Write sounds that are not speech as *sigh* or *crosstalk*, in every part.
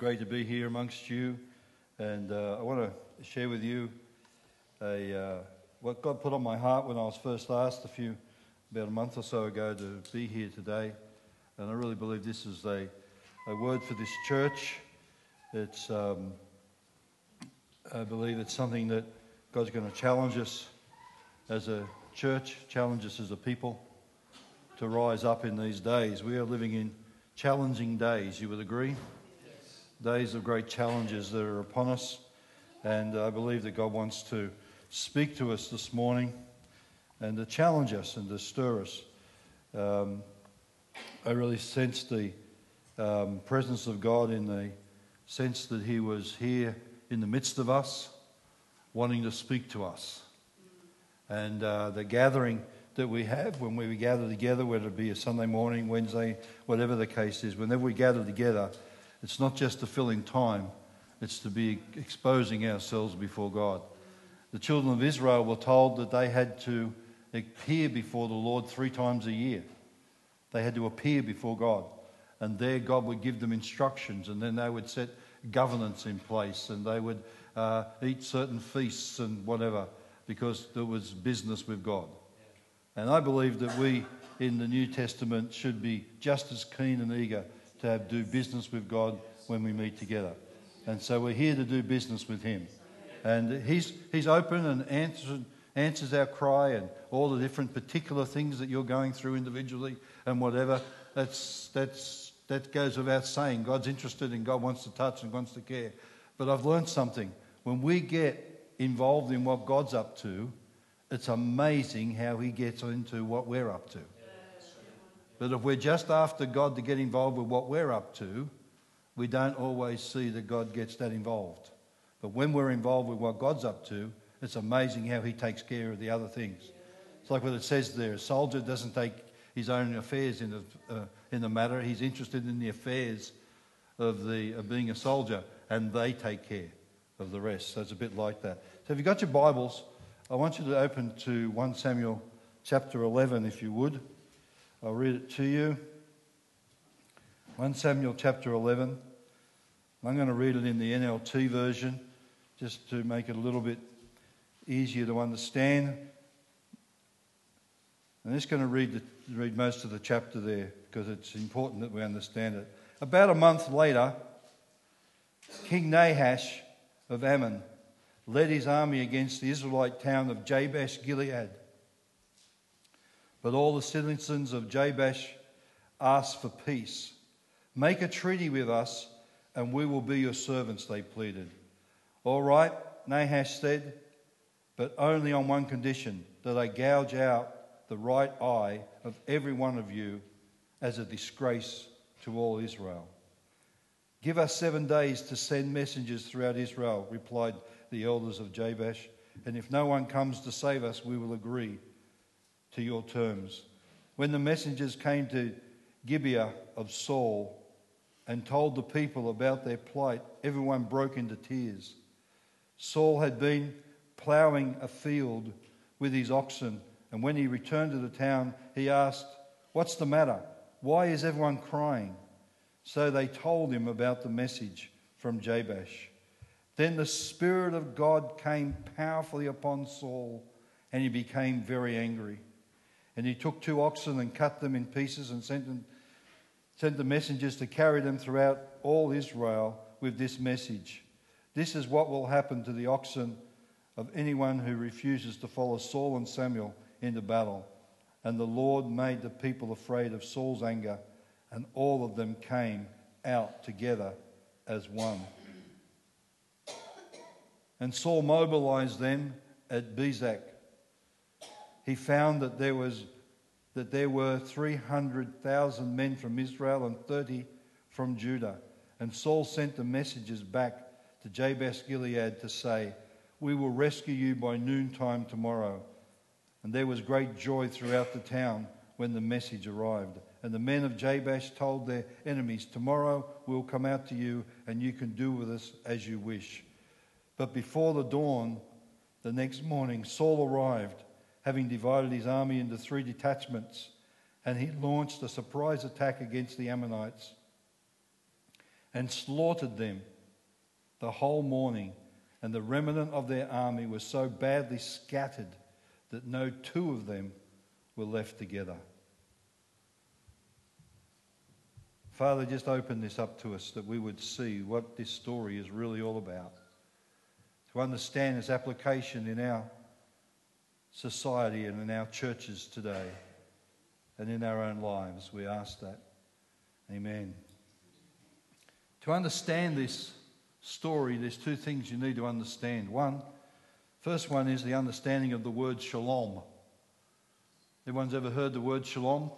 great to be here amongst you. And uh, I want to share with you a, uh, what God put on my heart when I was first asked a few, about a month or so ago, to be here today. And I really believe this is a, a word for this church. It's, um, I believe it's something that God's going to challenge us as a church, challenge us as a people to rise up in these days. We are living in challenging days, you would agree? Days of great challenges that are upon us. And I believe that God wants to speak to us this morning and to challenge us and to stir us. Um, I really sensed the um, presence of God in the sense that He was here in the midst of us, wanting to speak to us. And uh, the gathering that we have when we gather together, whether it be a Sunday morning, Wednesday, whatever the case is, whenever we gather together, it's not just to fill in time, it's to be exposing ourselves before God. The children of Israel were told that they had to appear before the Lord three times a year. They had to appear before God. And there, God would give them instructions, and then they would set governance in place, and they would uh, eat certain feasts and whatever, because there was business with God. And I believe that we in the New Testament should be just as keen and eager to have, do business with God when we meet together. And so we're here to do business with Him. And He's, he's open and answers, answers our cry and all the different particular things that you're going through individually and whatever. That's, that's, that goes without saying. God's interested and God wants to touch and wants to care. But I've learned something. When we get involved in what God's up to, it's amazing how He gets into what we're up to. But if we're just after God to get involved with what we're up to, we don't always see that God gets that involved. But when we're involved with what God's up to, it's amazing how He takes care of the other things. It's like what it says there a soldier doesn't take his own affairs in the, uh, in the matter, he's interested in the affairs of, the, of being a soldier, and they take care of the rest. So it's a bit like that. So if you've got your Bibles, I want you to open to 1 Samuel chapter 11, if you would. I'll read it to you. 1 Samuel chapter 11. I'm going to read it in the NLT version just to make it a little bit easier to understand. I'm just going to read, the, read most of the chapter there because it's important that we understand it. About a month later, King Nahash of Ammon led his army against the Israelite town of Jabesh Gilead. But all the citizens of Jabesh asked for peace. Make a treaty with us, and we will be your servants, they pleaded. All right, Nahash said, but only on one condition that I gouge out the right eye of every one of you as a disgrace to all Israel. Give us seven days to send messengers throughout Israel, replied the elders of Jabesh. And if no one comes to save us, we will agree to your terms. When the messengers came to Gibeah of Saul and told the people about their plight, everyone broke into tears. Saul had been ploughing a field with his oxen, and when he returned to the town, he asked, What's the matter? Why is everyone crying? So they told him about the message from Jabesh. Then the Spirit of God came powerfully upon Saul, and he became very angry. And he took two oxen and cut them in pieces and sent, them, sent the messengers to carry them throughout all Israel with this message This is what will happen to the oxen of anyone who refuses to follow Saul and Samuel into battle. And the Lord made the people afraid of Saul's anger, and all of them came out together as one. And Saul mobilized them at Bezek he found that there, was, that there were 300,000 men from Israel and 30 from Judah. And Saul sent the messengers back to Jabesh Gilead to say, We will rescue you by noontime tomorrow. And there was great joy throughout the town when the message arrived. And the men of Jabesh told their enemies, Tomorrow we'll come out to you, and you can do with us as you wish. But before the dawn, the next morning, Saul arrived having divided his army into three detachments, and he launched a surprise attack against the Ammonites. and slaughtered them the whole morning. And the remnant of their army was so badly scattered that no two of them were left together. Father, just open this up to us that we would see what this story is really all about. To understand its application in our society and in our churches today and in our own lives. We ask that. Amen. To understand this story, there's two things you need to understand. One, first one is the understanding of the word shalom. Everyone's ever heard the word shalom?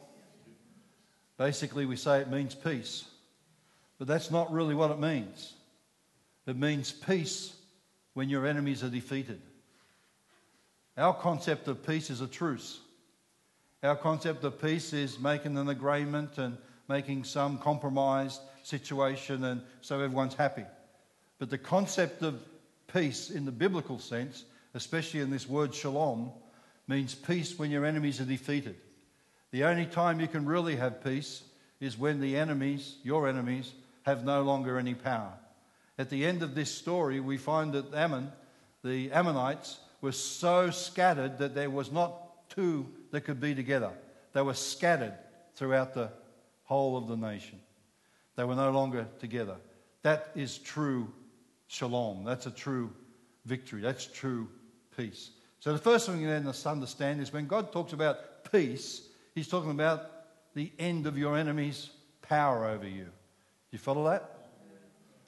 Basically, we say it means peace, but that's not really what it means. It means peace when your enemies are defeated. Our concept of peace is a truce. Our concept of peace is making an agreement and making some compromised situation and so everyone's happy. But the concept of peace in the biblical sense, especially in this word shalom, means peace when your enemies are defeated. The only time you can really have peace is when the enemies, your enemies, have no longer any power. At the end of this story, we find that Ammon, the Ammonites, were so scattered that there was not two that could be together. They were scattered throughout the whole of the nation. They were no longer together. That is true shalom. That's a true victory. That's true peace. So the first thing you need to understand is when God talks about peace, He's talking about the end of your enemy's power over you. You follow that?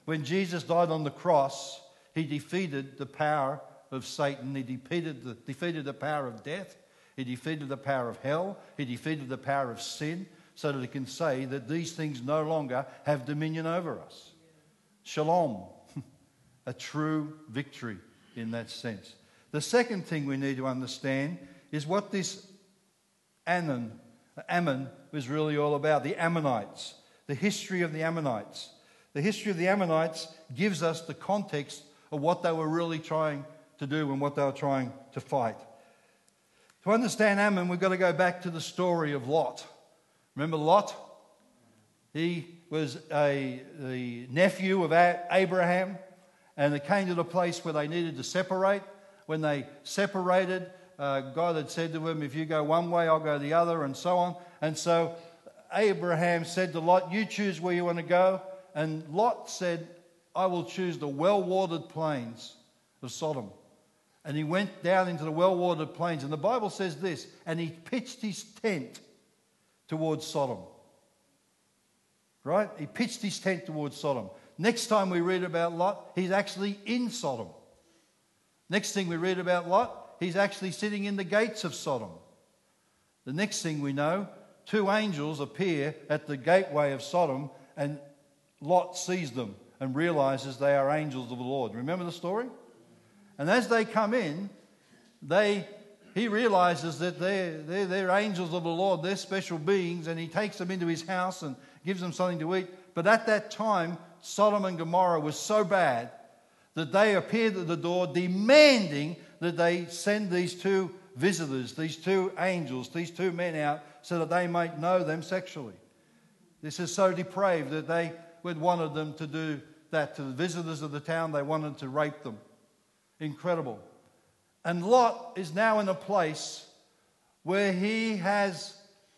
When Jesus died on the cross, He defeated the power of Satan. He defeated the, defeated the power of death. He defeated the power of hell. He defeated the power of sin so that he can say that these things no longer have dominion over us. Shalom, *laughs* a true victory in that sense. The second thing we need to understand is what this Ammon, Ammon was really all about the Ammonites, the history of the Ammonites. The history of the Ammonites gives us the context of what they were really trying to do and what they were trying to fight. To understand Ammon, we've got to go back to the story of Lot. Remember Lot? He was a, the nephew of Abraham, and they came to the place where they needed to separate. When they separated, uh, God had said to him, If you go one way, I'll go the other, and so on. And so Abraham said to Lot, You choose where you want to go. And Lot said, I will choose the well watered plains of Sodom. And he went down into the well watered plains. And the Bible says this and he pitched his tent towards Sodom. Right? He pitched his tent towards Sodom. Next time we read about Lot, he's actually in Sodom. Next thing we read about Lot, he's actually sitting in the gates of Sodom. The next thing we know, two angels appear at the gateway of Sodom, and Lot sees them and realizes they are angels of the Lord. Remember the story? And as they come in, they, he realizes that they're, they're, they're angels of the Lord, they're special beings, and he takes them into his house and gives them something to eat. But at that time, Sodom and Gomorrah was so bad that they appeared at the door demanding that they send these two visitors, these two angels, these two men out so that they might know them sexually. This is so depraved that they would wanted them to do that to the visitors of the town. They wanted to rape them. Incredible. And Lot is now in a place where he has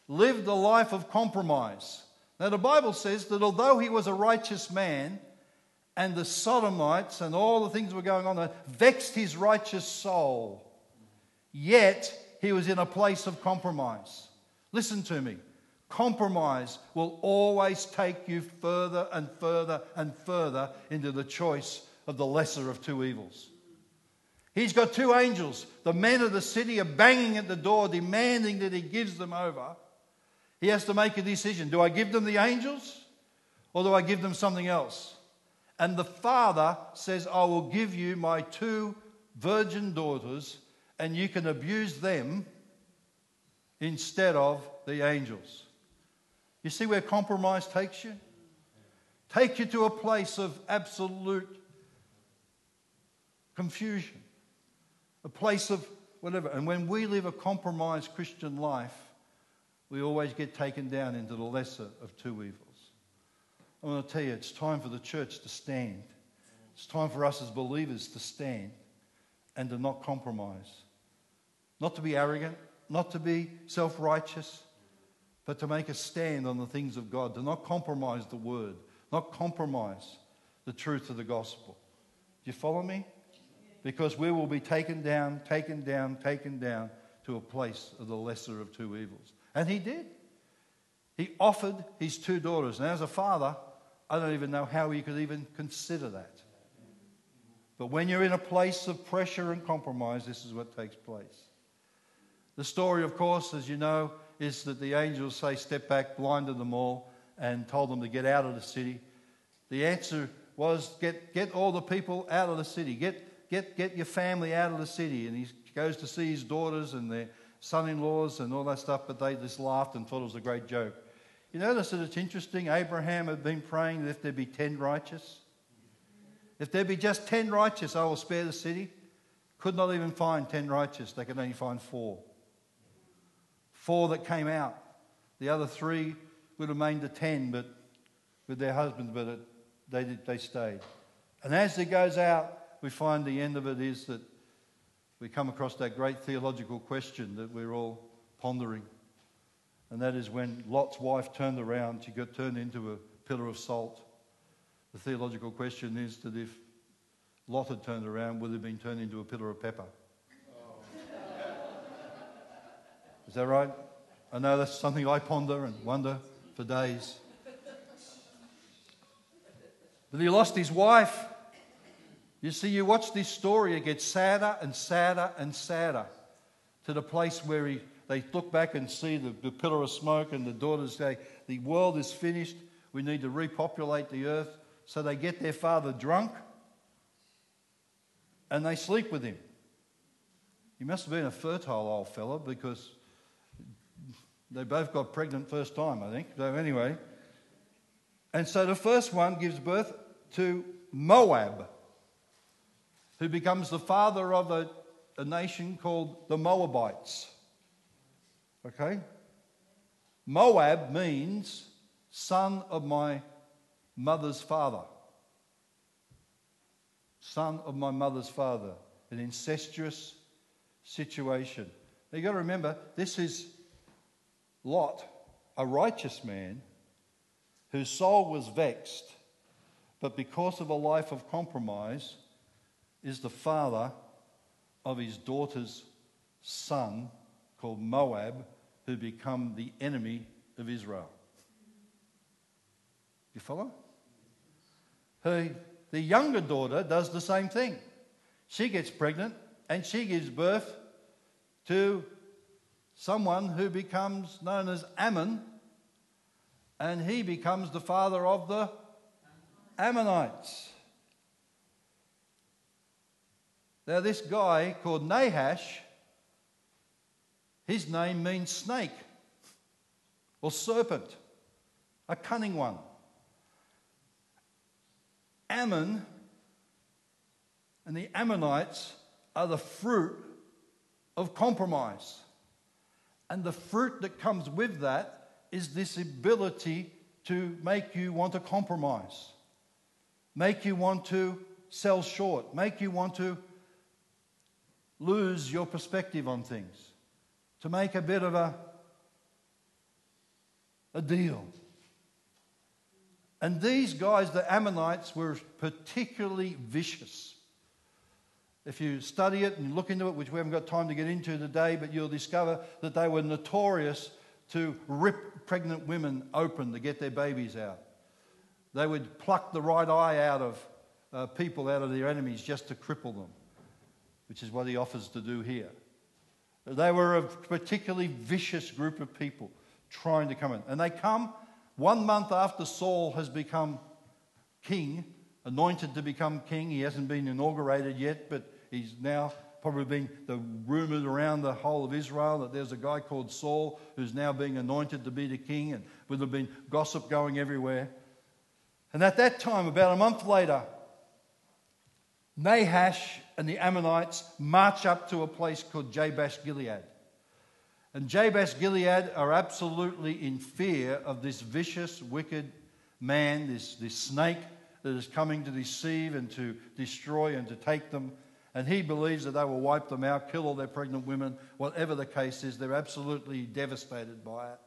lived a life of compromise. Now, the Bible says that although he was a righteous man, and the Sodomites and all the things were going on there vexed his righteous soul, yet he was in a place of compromise. Listen to me. Compromise will always take you further and further and further into the choice of the lesser of two evils. He's got two angels. The men of the city are banging at the door, demanding that he gives them over. He has to make a decision. Do I give them the angels or do I give them something else? And the father says, I will give you my two virgin daughters, and you can abuse them instead of the angels. You see where compromise takes you? Take you to a place of absolute confusion a place of whatever. And when we live a compromised Christian life, we always get taken down into the lesser of two evils. I want to tell you, it's time for the church to stand. It's time for us as believers to stand and to not compromise. Not to be arrogant, not to be self righteous, but to make a stand on the things of God, to not compromise the word, not compromise the truth of the gospel. Do you follow me? Because we will be taken down, taken down, taken down to a place of the lesser of two evils. And he did. He offered his two daughters. And as a father, I don't even know how he could even consider that. But when you're in a place of pressure and compromise, this is what takes place. The story, of course, as you know, is that the angels say, Step back, blinded them all, and told them to get out of the city. The answer was, Get, get all the people out of the city. Get, get, get your family out of the city. And he goes to see his daughters and their son in laws and all that stuff, but they just laughed and thought it was a great joke. You notice that it's interesting. Abraham had been praying that if there be ten righteous, if there be just ten righteous, I will spare the city. Could not even find ten righteous, they could only find four. Four that came out. The other three would have remained the ten, but with their husbands, but it, they, they stayed. And as he goes out, we find the end of it is that we come across that great theological question that we're all pondering. And that is when Lot's wife turned around, she got turned into a pillar of salt. The theological question is that if Lot had turned around, would have been turned into a pillar of pepper? Is that right? I know that's something I ponder and wonder for days. But he lost his wife. You see, you watch this story, it gets sadder and sadder and sadder to the place where he they look back and see the, the pillar of smoke, and the daughters say, The world is finished. We need to repopulate the earth. So they get their father drunk and they sleep with him. He must have been a fertile old fella because they both got pregnant first time, I think. So, anyway. And so the first one gives birth to Moab, who becomes the father of a, a nation called the Moabites. Okay? Moab means son of my mother's father. Son of my mother's father. An incestuous situation. Now you've got to remember, this is Lot, a righteous man whose soul was vexed, but because of a life of compromise, is the father of his daughter's son called Moab, who become the enemy of Israel. You follow? Her, the younger daughter does the same thing. She gets pregnant and she gives birth to someone who becomes known as Ammon, and he becomes the father of the Ammonites. Now, this guy called Nahash his name means snake or serpent, a cunning one. Ammon and the Ammonites are the fruit of compromise. And the fruit that comes with that is this ability to make you want to compromise, make you want to sell short, make you want to lose your perspective on things to make a bit of a, a deal. And these guys, the Ammonites, were particularly vicious. If you study it and look into it, which we haven't got time to get into today, but you'll discover that they were notorious to rip pregnant women open to get their babies out. They would pluck the right eye out of uh, people, out of their enemies, just to cripple them, which is what he offers to do here. They were a particularly vicious group of people trying to come in. And they come one month after Saul has become king, anointed to become king. He hasn't been inaugurated yet, but he's now probably been the rumored around the whole of Israel that there's a guy called Saul who's now being anointed to be the king, and would have been gossip going everywhere. And at that time, about a month later, Nahash and the Ammonites march up to a place called Jabesh Gilead. And Jabesh Gilead are absolutely in fear of this vicious, wicked man, this, this snake that is coming to deceive and to destroy and to take them. And he believes that they will wipe them out, kill all their pregnant women, whatever the case is. They're absolutely devastated by it.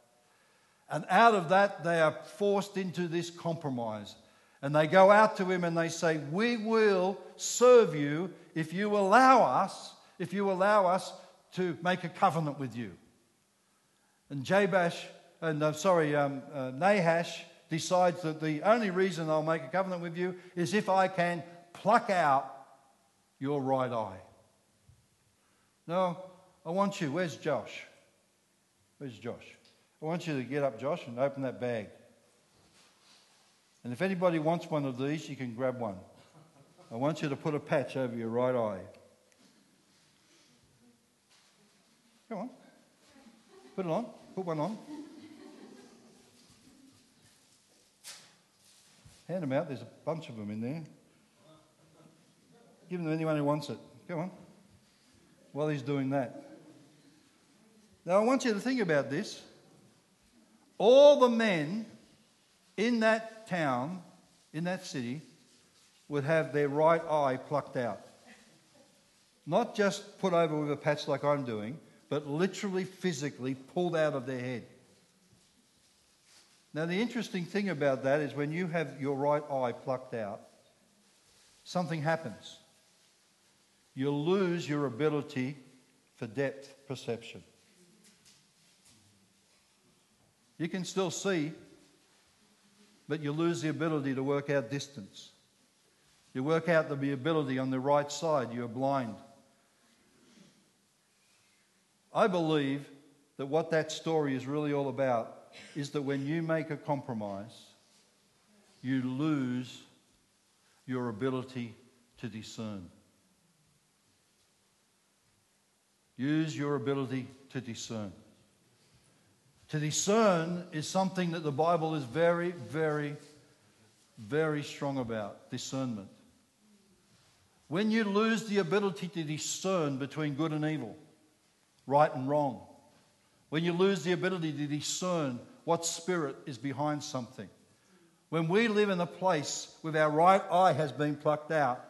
And out of that, they are forced into this compromise. And they go out to him and they say, We will serve you if you allow us, if you allow us to make a covenant with you. And Jabash, and uh, sorry, um, uh, Nahash decides that the only reason I'll make a covenant with you is if I can pluck out your right eye. No, I want you. Where's Josh? Where's Josh? I want you to get up, Josh, and open that bag. And if anybody wants one of these, you can grab one. I want you to put a patch over your right eye. Come on. Put it on. Put one on. Hand them out. There's a bunch of them in there. Give them to anyone who wants it. Come on. While he's doing that. Now, I want you to think about this. All the men in that town, in that city, would have their right eye plucked out. Not just put over with a patch like I'm doing, but literally, physically pulled out of their head. Now, the interesting thing about that is when you have your right eye plucked out, something happens. You lose your ability for depth perception. You can still see, but you lose the ability to work out distance. You work out the ability on the right side, you're blind. I believe that what that story is really all about is that when you make a compromise, you lose your ability to discern. Use your ability to discern. To discern is something that the Bible is very, very, very strong about discernment. When you lose the ability to discern between good and evil, right and wrong, when you lose the ability to discern what spirit is behind something, when we live in a place where our right eye has been plucked out,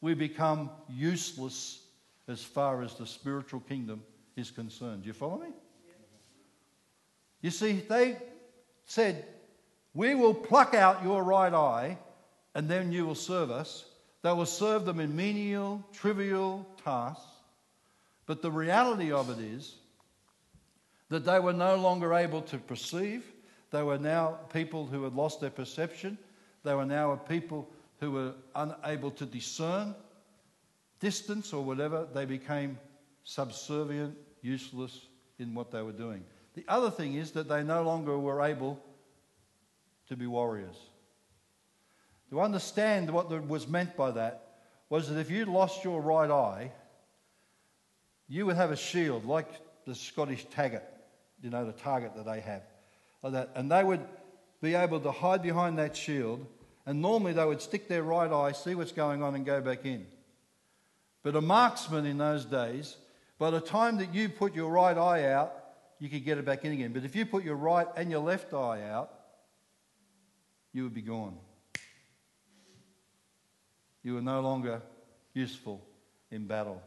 we become useless as far as the spiritual kingdom is concerned. Do you follow me? You see, they said, We will pluck out your right eye and then you will serve us. They will serve them in menial, trivial tasks. But the reality of it is that they were no longer able to perceive. They were now people who had lost their perception. They were now a people who were unable to discern distance or whatever. They became subservient, useless in what they were doing. The other thing is that they no longer were able to be warriors. To understand what was meant by that was that if you lost your right eye, you would have a shield like the Scottish Taggart, you know, the target that they have. Like that. And they would be able to hide behind that shield, and normally they would stick their right eye, see what's going on, and go back in. But a marksman in those days, by the time that you put your right eye out, you could get it back in again. But if you put your right and your left eye out, you would be gone. You were no longer useful in battle.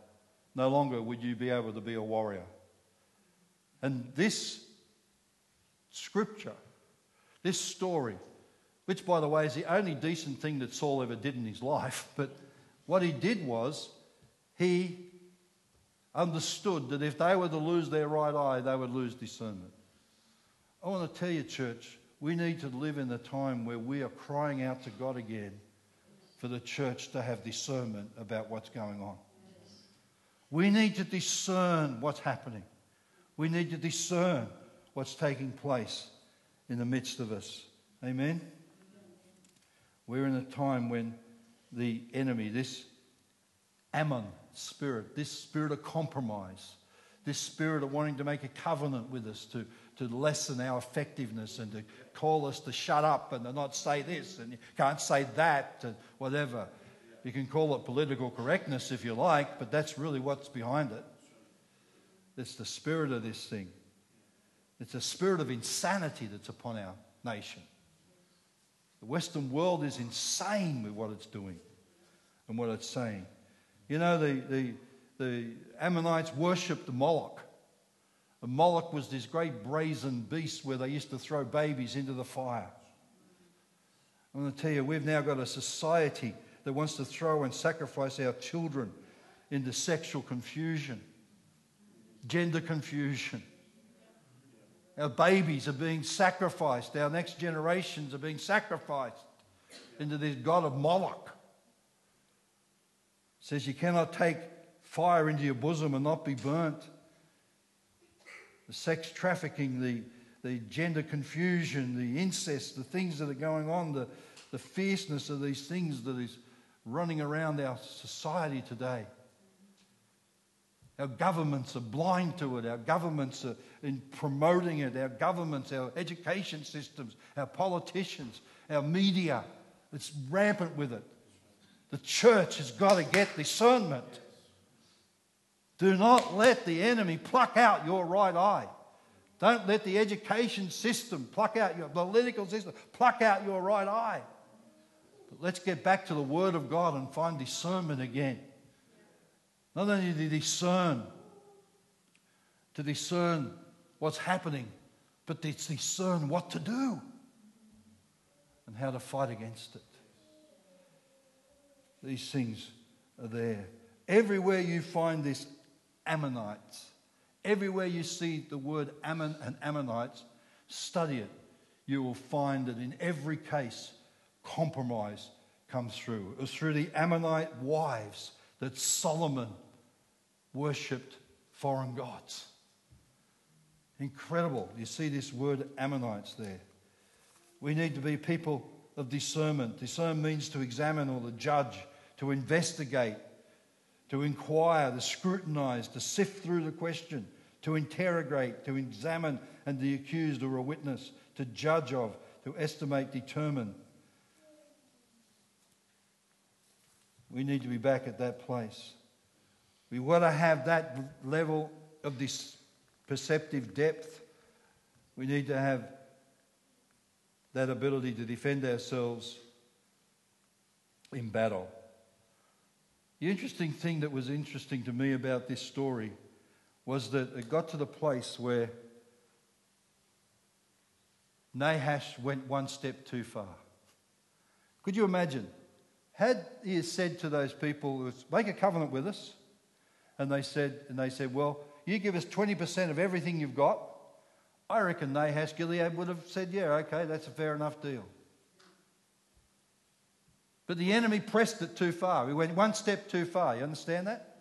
No longer would you be able to be a warrior. And this scripture, this story, which, by the way, is the only decent thing that Saul ever did in his life, *laughs* but what he did was he understood that if they were to lose their right eye, they would lose discernment. I want to tell you, church, we need to live in a time where we are crying out to God again for the church to have discernment about what's going on. We need to discern what's happening. We need to discern what's taking place in the midst of us. Amen? We're in a time when the enemy, this Ammon, spirit, this spirit of compromise, this spirit of wanting to make a covenant with us to, to lessen our effectiveness and to call us to shut up and to not say this and you can't say that and whatever. You can call it political correctness if you like, but that's really what's behind it. It's the spirit of this thing. It's a spirit of insanity that's upon our nation. The Western world is insane with what it's doing and what it's saying. You know, the, the, the Ammonites worshipped Moloch. And Moloch was this great brazen beast where they used to throw babies into the fire. I'm going to tell you, we've now got a society that wants to throw and sacrifice our children into sexual confusion, gender confusion. Our babies are being sacrificed. Our next generations are being sacrificed into this God of Moloch. Says you cannot take fire into your bosom and not be burnt. The sex trafficking, the, the gender confusion, the incest, the things that are going on, the, the fierceness of these things that is running around our society today. Our governments are blind to it. Our governments are in promoting it. Our governments, our education systems, our politicians, our media, it's rampant with it. The church has got to get discernment. Do not let the enemy pluck out your right eye. Don't let the education system pluck out your political system, pluck out your right eye. But let's get back to the Word of God and find discernment again. Not only to discern, to discern what's happening, but to discern what to do and how to fight against it. These things are there. Everywhere you find this Ammonites, everywhere you see the word Ammon and Ammonites, study it. You will find that in every case, compromise comes through. It was through the Ammonite wives that Solomon worshipped foreign gods. Incredible. You see this word Ammonites there. We need to be people of discernment. Discern means to examine or to judge, to investigate, to inquire, to scrutinize, to sift through the question, to interrogate, to examine and the accused or a witness, to judge of, to estimate, determine. We need to be back at that place. We want to have that level of this perceptive depth. We need to have that ability to defend ourselves in battle. The interesting thing that was interesting to me about this story was that it got to the place where Nahash went one step too far. Could you imagine? Had he said to those people, make a covenant with us, and they said, and they said, Well, you give us 20% of everything you've got. I reckon Nahash Gilead would have said, Yeah, okay, that's a fair enough deal. But the enemy pressed it too far. We went one step too far. You understand that?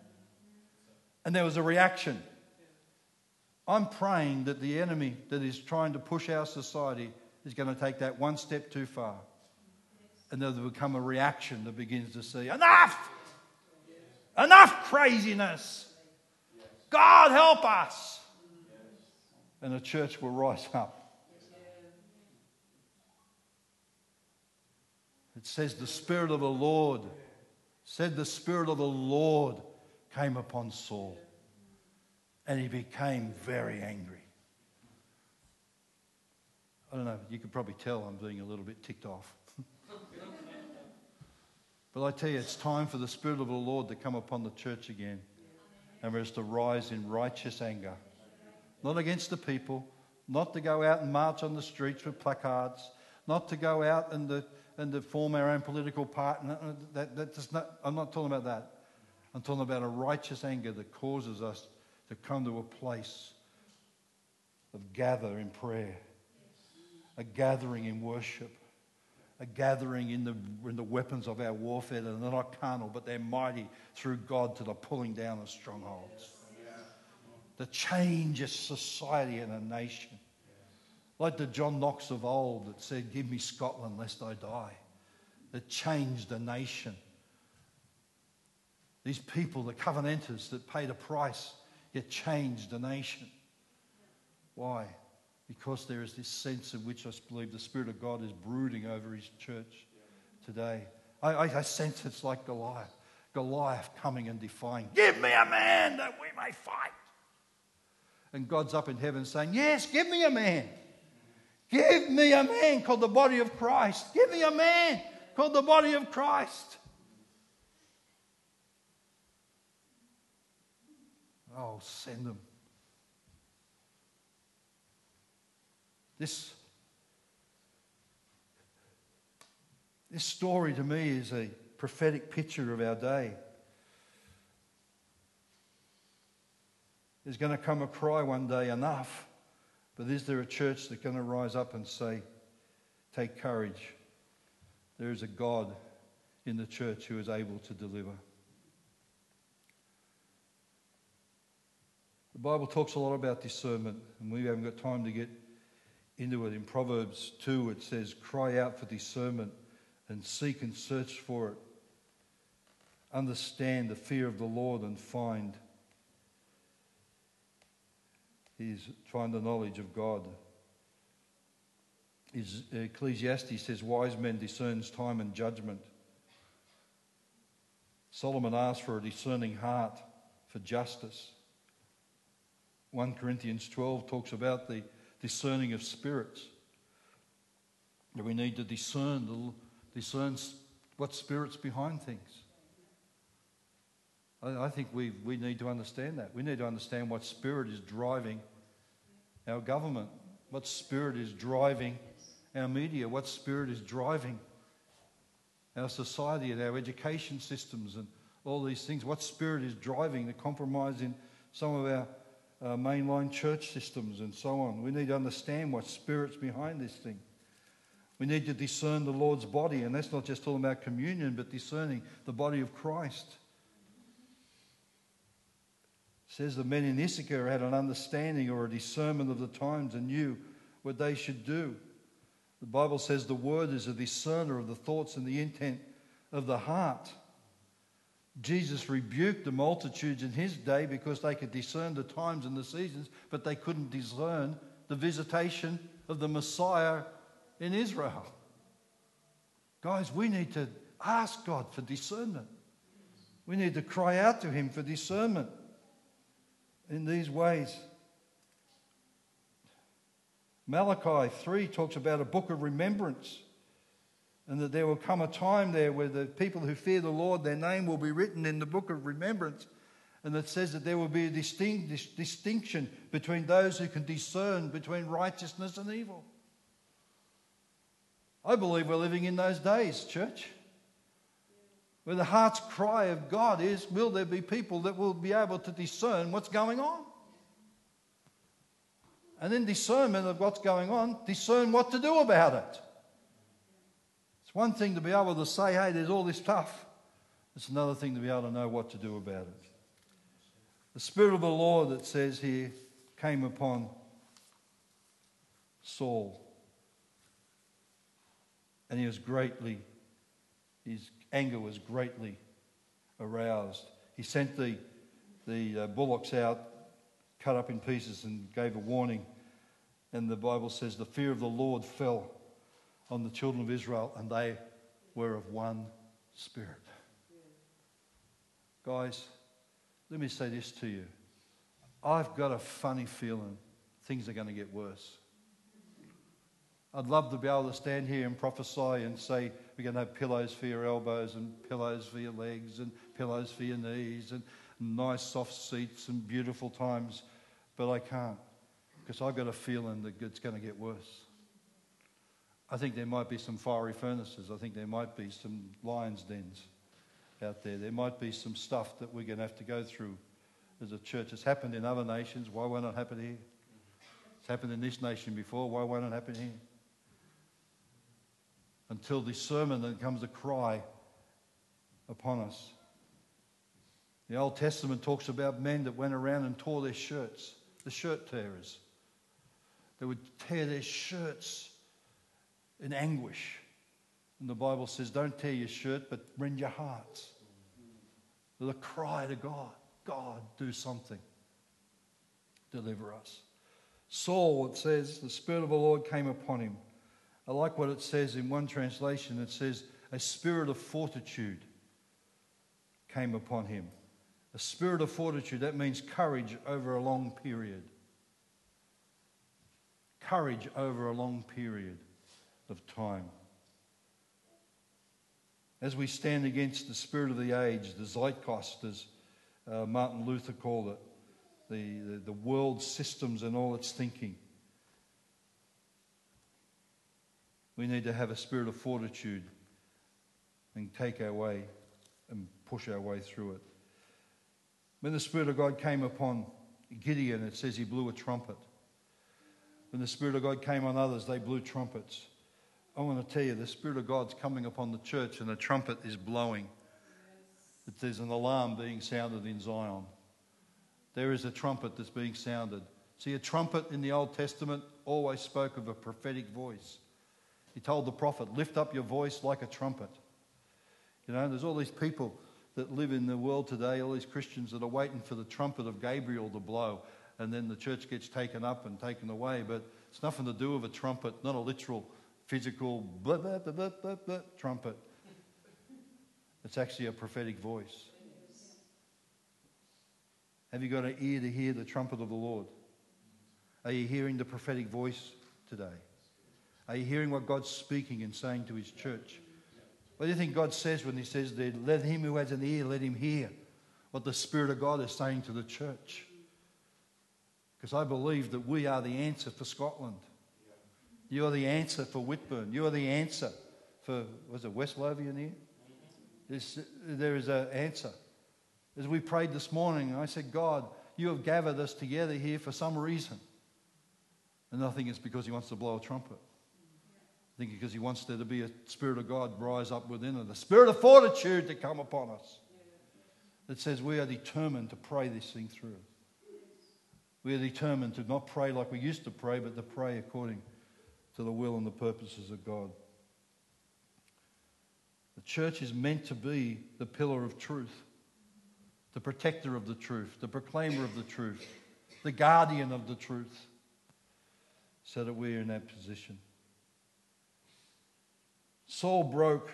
And there was a reaction. I'm praying that the enemy that is trying to push our society is going to take that one step too far. And that there will become a reaction that begins to say, Enough! Enough craziness. God help us. And the church will rise up. It says, The Spirit of the Lord, said the Spirit of the Lord came upon Saul. And he became very angry. I don't know, you could probably tell I'm being a little bit ticked off. *laughs* But I tell you, it's time for the Spirit of the Lord to come upon the church again and for us to rise in righteous anger. Not against the people, not to go out and march on the streets with placards, not to go out and to, and to form our own political party. Uh, that, that not, I'm not talking about that. I'm talking about a righteous anger that causes us to come to a place of gather in prayer, a gathering in worship a gathering in the, in the weapons of our warfare that are not carnal, but they're mighty through God to the pulling down of strongholds. The change of society and a nation. Like the John Knox of old that said, Give me Scotland lest I die. That changed a nation. These people, the Covenanters that paid a price, yet changed a nation. Why? because there is this sense in which I believe the Spirit of God is brooding over His church today. I, I, I sense it's like Goliath. Goliath coming and defying, Give me a man that we may fight. And God's up in heaven saying, Yes, give me a man. Give me a man called the body of Christ. Give me a man called the body of Christ. Oh, send them. This, this story to me is a prophetic picture of our day. There's going to come a cry one day, enough. But is there a church that's going to rise up and say, Take courage? There is a God in the church who is able to deliver. The Bible talks a lot about discernment, and we haven't got time to get into it. In Proverbs 2, it says, Cry out for discernment and seek and search for it. Understand the fear of the Lord and find his trying the knowledge of God. His, Ecclesiastes says, Wise men discerns time and judgment. Solomon asked for a discerning heart for justice. 1 Corinthians 12 talks about the discerning of spirits. That we need to discern, discern what spirit's behind things. I, think we, we need to understand that. We need to understand what spirit is driving our government, what spirit is driving our media, what spirit is driving our society and our education systems and all these things. What spirit is driving the compromise in some of our uh, mainline church systems and so on. We need to understand what spirit's behind this thing. We need to discern the Lord's body, and that's not just talking about communion, but discerning the body of Christ. Says the men in Issachar had an understanding or a discernment of the times and knew what they should do. The Bible says the word is a discerner of the thoughts and the intent of the heart. Jesus rebuked the multitudes in his day because they could discern the times and the seasons, but they couldn't discern the visitation of the Messiah in Israel. Guys, we need to ask God for discernment. We need to cry out to Him for discernment in these ways. Malachi 3 talks about a book of remembrance and that there will come a time there where the people who fear the Lord, their name will be written in the book of remembrance. And it says that there will be a distinct, distinction between those who can discern between righteousness and evil. I believe we're living in those days, church, where the heart's cry of God is will there be people that will be able to discern what's going on? And in discernment of what's going on, discern what to do about it. It's one thing to be able to say, hey, there's all this stuff. It's another thing to be able to know what to do about it. The Spirit of the Lord, that says here, came upon Saul. And he was greatly, his anger was greatly aroused. He sent the, the uh, bullocks out, cut up in pieces, and gave a warning. And the Bible says the fear of the Lord fell on the children of Israel, and they were of one spirit. Guys, let me say this to you. I've got a funny feeling things are going to get worse. I'd love to be able to stand here and prophesy and say we're going to have pillows for your elbows and pillows for your legs and pillows for your knees and nice soft seats and beautiful times, but I can't because I've got a feeling that it's going to get worse. I think there might be some fiery furnaces. I think there might be some lions' dens out there. There might be some stuff that we're going to have to go through as a church. It's happened in other nations. Why won't it happen here? It's happened in this nation before. Why won't it happen here? Until this sermon then comes a cry upon us. The Old Testament talks about men that went around and tore their shirts, the shirt tearers. They would tear their shirts in anguish. And the Bible says, don't tear your shirt, but rend your hearts. The cry to God God, do something. Deliver us. Saul, it says, the Spirit of the Lord came upon him. I like what it says in one translation. It says, a spirit of fortitude came upon him. A spirit of fortitude, that means courage over a long period. courage over a long period of time. As we stand against the spirit of the age, the zeitgeist, as uh, Martin Luther called it, the, the, the world systems and all its thinking, we need to have a spirit of fortitude and take our way and push our way through it. When the Spirit of God came upon Gideon, it says he blew a trumpet. When the Spirit of God came on others, they blew trumpets. I want to tell you, the Spirit of God's coming upon the church and the trumpet is blowing. Yes. There's an alarm being sounded in Zion. There is a trumpet that's being sounded. See, a trumpet in the Old Testament always spoke of a prophetic voice. He told the prophet, Lift up your voice like a trumpet. You know, there's all these people that live in the world today, all these Christians that are waiting for the trumpet of Gabriel to blow, and then the church gets taken up and taken away. But it's nothing to do with a trumpet, not a literal, physical blah, blah, blah, blah, blah, trumpet. It's actually a prophetic voice. Have you got an ear to hear the trumpet of the Lord? Are you hearing the prophetic voice today? Are you hearing what God's speaking and saying to his church? What do you think God says when He says let him who has an ear, let him hear what the Spirit of God is saying to the church? Because I believe that we are the answer for Scotland. You are the answer for Whitburn. You are the answer for, was it West Lothian here? There's, there is an answer. As we prayed this morning, I said, God, you have gathered us together here for some reason. And I think it's because He wants to blow a trumpet. I think because he wants there to be a spirit of God rise up within us, a spirit of fortitude to come upon us that says we are determined to pray this thing through. We are determined to not pray like we used to pray, but to pray according to the will and the purposes of God. The church is meant to be the pillar of truth, the protector of the truth, the proclaimer of the truth, the guardian of the truth, so that we are in that position. Saul broke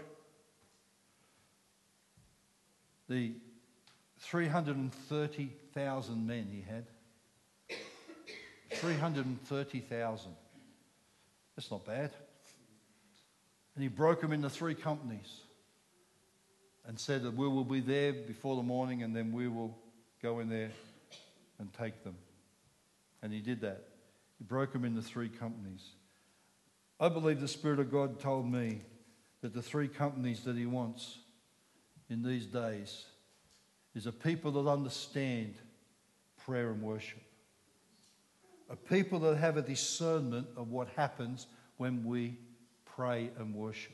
the 330,000 men he had. 330,000. That's not bad. And he broke them into three companies and said that we will be there before the morning and then we will go in there and take them. And he did that. He broke them into three companies. I believe the Spirit of God told me that the three companies that he wants in these days is a people that understand prayer and worship, a people that have a discernment of what happens when we pray and worship.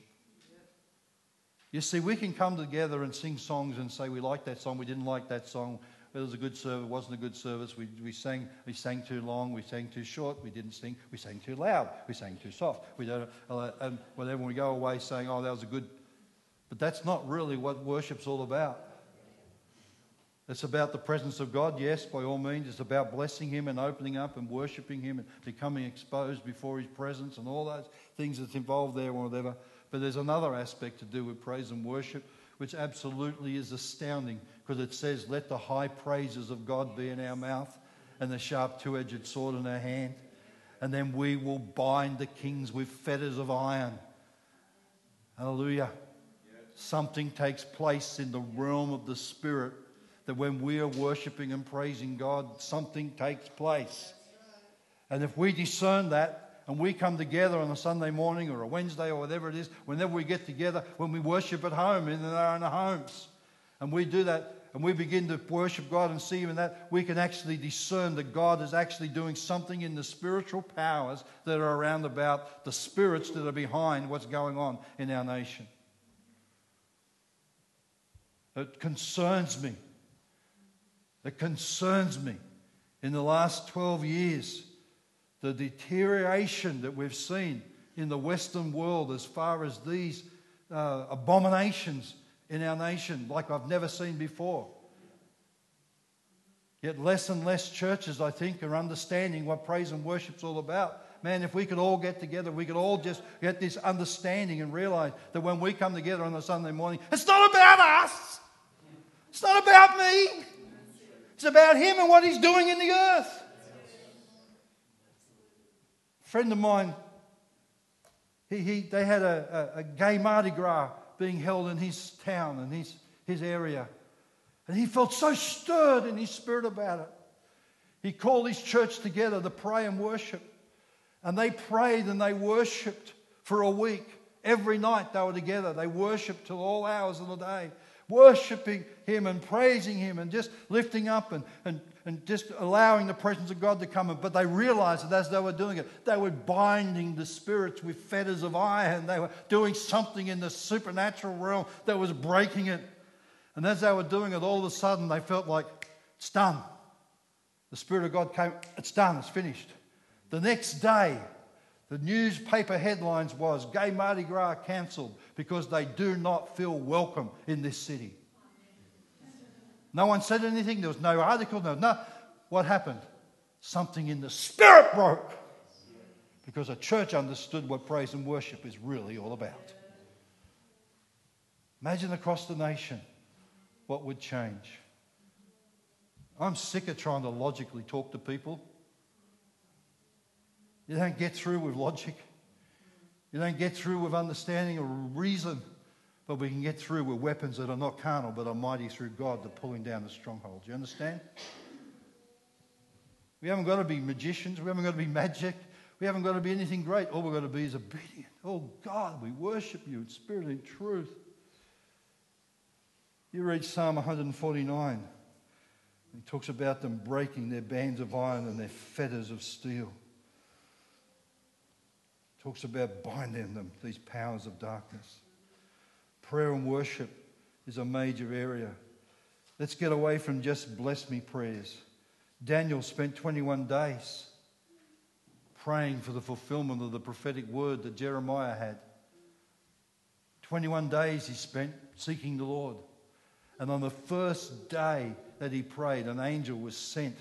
You see, we can come together and sing songs and say we like that song, we didn't like that song, it was a good service, it wasn't a good service. We, we, sang, we sang too long, we sang too short, we didn't sing, we sang too loud, we sang too soft. We don't, uh, and whenever we go away saying, oh, that was a good. But that's not really what worship's all about. It's about the presence of God, yes, by all means. It's about blessing Him and opening up and worshiping Him and becoming exposed before His presence and all those things that's involved there or whatever. But there's another aspect to do with praise and worship, which absolutely is astounding because it says, Let the high praises of God be in our mouth and the sharp two edged sword in our hand. And then we will bind the kings with fetters of iron. Hallelujah. Something takes place in the realm of the Spirit that when we are worshiping and praising God, something takes place. And if we discern that, and we come together on a Sunday morning or a Wednesday or whatever it is, whenever we get together, when we worship at home in our own homes, and we do that, and we begin to worship God and see Him in that, we can actually discern that God is actually doing something in the spiritual powers that are around about the spirits that are behind what's going on in our nation. It concerns me. It concerns me. In the last 12 years, the deterioration that we've seen in the Western world as far as these uh, abominations in our nation, like I've never seen before. Yet less and less churches, I think, are understanding what praise and worship's all about. Man, if we could all get together, we could all just get this understanding and realize that when we come together on a Sunday morning, it's not about us. It's not about me. It's about Him and what He's doing in the earth. Friend of mine, he, he, they had a, a, a gay Mardi Gras being held in his town and his, his area. And he felt so stirred in his spirit about it. He called his church together to pray and worship. And they prayed and they worshiped for a week. Every night they were together. They worshiped till all hours of the day, worshiping Him and praising Him and just lifting up and, and, and just allowing the presence of God to come in. But they realized that as they were doing it, they were binding the spirits with fetters of iron. They were doing something in the supernatural realm that was breaking it. And as they were doing it, all of a sudden they felt like, it's done. The Spirit of God came, it's done, it's finished. The next day, the newspaper headlines was Gay Mardi Gras cancelled because they do not feel welcome in this city. No one said anything. There was no article. No, no. What happened? Something in the spirit broke because a church understood what praise and worship is really all about. Imagine across the nation what would change. I'm sick of trying to logically talk to people. You don't get through with logic. You don't get through with understanding or reason. But we can get through with weapons that are not carnal but are mighty through God to pulling down the strongholds. You understand? We haven't got to be magicians. We haven't got to be magic. We haven't got to be anything great. All we've got to be is obedient. Oh God, we worship you in spirit and truth. You read Psalm 149. He talks about them breaking their bands of iron and their fetters of steel talks about binding them, these powers of darkness. Prayer and worship is a major area. Let's get away from just bless me prayers. Daniel spent 21 days praying for the fulfillment of the prophetic word that Jeremiah had. 21 days he spent seeking the Lord. And on the first day that he prayed, an angel was sent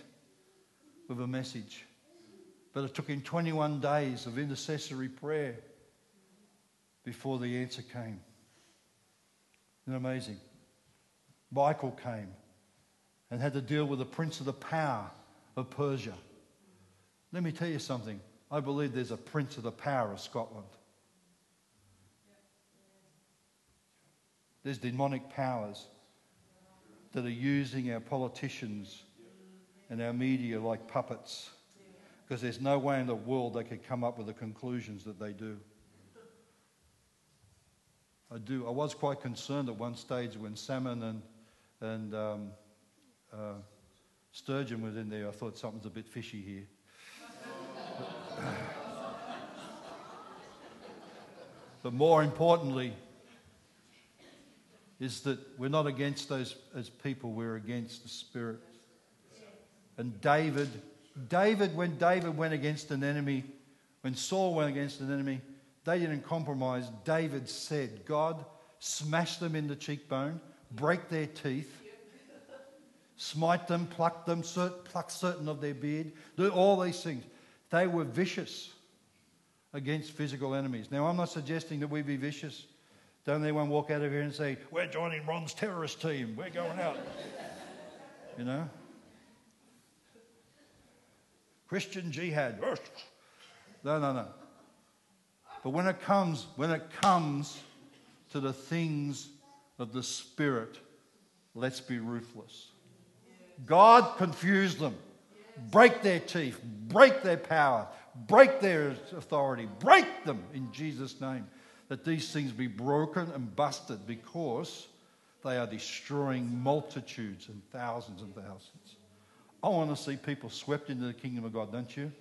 with a message. But it took him 21 days of intercessory prayer before the answer came. Isn't amazing? Michael came and had to deal with the prince of the power of Persia. Let me tell you something. I believe there's a prince of the power of Scotland. There's demonic powers that are using our politicians and our media like puppets because there's no way in the world they could come up with the conclusions that they do. I do. I was quite concerned at one stage when Salmond and and um, uh, sturgeon was in there. I thought something's a bit fishy here. *laughs* but more importantly, is that we're not against those as people. We're against the spirit. And David David, when David went against an enemy, when Saul went against an enemy, they didn't compromise. David said, God, smash them in the cheekbone, break their teeth, smite them, pluck them, pluck certain of their beard, do all these things. They were vicious against physical enemies. Now, I'm not suggesting that we be vicious. Don't anyone walk out of here and say, We're joining Ron's terrorist team, we're going out. you know? Christian jihad. No, no, no. But when it comes, when it comes to the things of the Spirit, let's be ruthless. God confused them. Break their teeth, break their power, break their authority, break them in Jesus' name. That these things be broken and busted because they are destroying multitudes and thousands and thousands. I want to see people swept into the kingdom of God, don't you?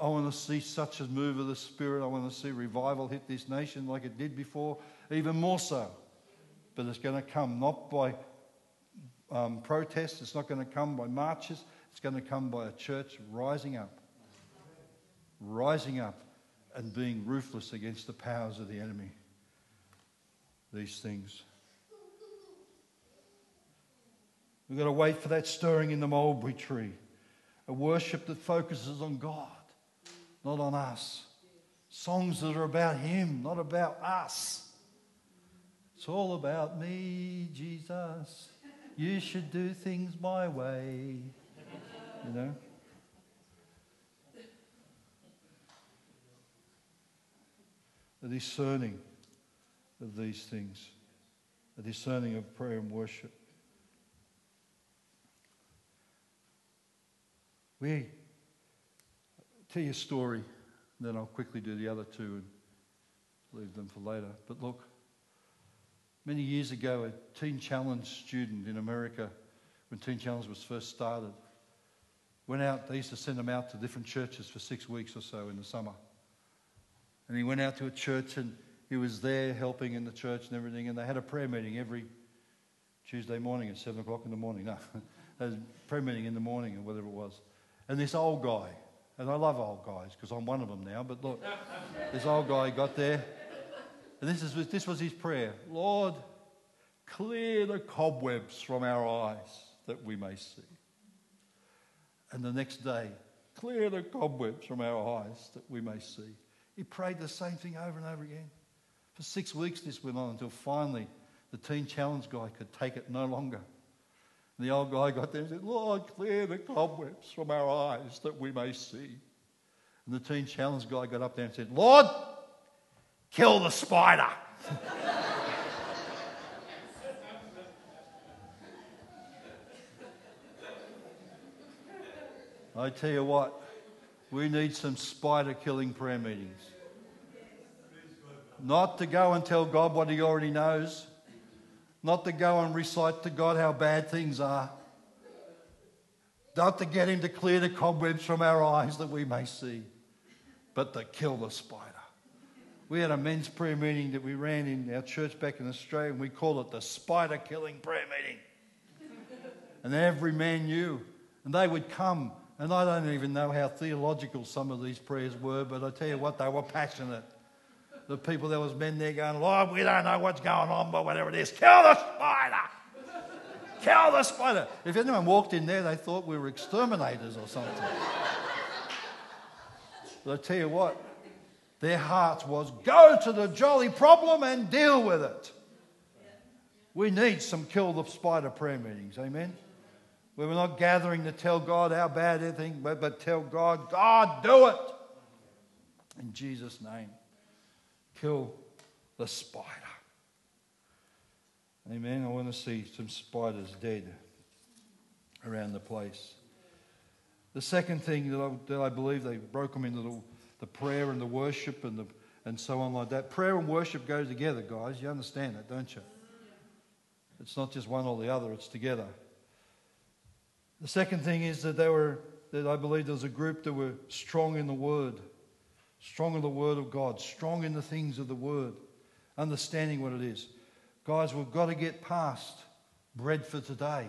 I want to see such a move of the Spirit. I want to see revival hit this nation like it did before, even more so. But it's going to come not by um, protests, it's not going to come by marches, it's going to come by a church rising up, rising up and being ruthless against the powers of the enemy. These things. We've got to wait for that stirring in the mulberry tree. A worship that focuses on God, not on us. Songs that are about Him, not about us. It's all about me, Jesus. You should do things my way. You know? a discerning of these things, a discerning of prayer and worship. We tell you a story, then I'll quickly do the other two and leave them for later. But look, many years ago, a Teen Challenge student in America, when Teen Challenge was first started, went out. They used to send him out to different churches for six weeks or so in the summer. And he went out to a church and he was there helping in the church and everything. And they had a prayer meeting every Tuesday morning at 7 o'clock in the morning. *laughs* No, *laughs* prayer meeting in the morning or whatever it was. And this old guy, and I love old guys because I'm one of them now, but look, this old guy got there. And this, is, this was his prayer Lord, clear the cobwebs from our eyes that we may see. And the next day, clear the cobwebs from our eyes that we may see. He prayed the same thing over and over again. For six weeks, this went on until finally the Teen Challenge guy could take it no longer. And the old guy got there and said, Lord, clear the cobwebs from our eyes that we may see. And the Teen Challenge guy got up there and said, Lord, kill the spider. *laughs* I tell you what, we need some spider killing prayer meetings. Not to go and tell God what He already knows, not to go and recite to God how bad things are, not to get Him to clear the cobwebs from our eyes that we may see, but to kill the spider. We had a men's prayer meeting that we ran in our church back in Australia, and we called it the spider killing prayer meeting. and every man knew. And they would come and I don't even know how theological some of these prayers were, but I tell you what, they were passionate. The people, there was men there going, Lord, we don't know what's going on, but whatever it is, kill the spider! kill the spider! If anyone walked in there, they thought we were exterminators or something. but I tell you what, their heart was go to the jolly problem and deal with it. We need some kill the spider prayer meetings, amen? where we're not gathering to tell God how bad everything, but, but tell God, God, do it. In Jesus' name, kill the spider. Amen. I want to see some spiders dead around the place. The second thing that I, that I believe they broke them into the, the prayer and the worship and, the, and so on like that. Prayer and worship go together, guys. You understand that, don't you? It's not just one or the other, it's together. The second thing is that they were, that I believe there was a group that were strong in the Word, strong in the Word of God, strong in the things of the Word, understanding what it is. Guys, we've got to get past bread for today.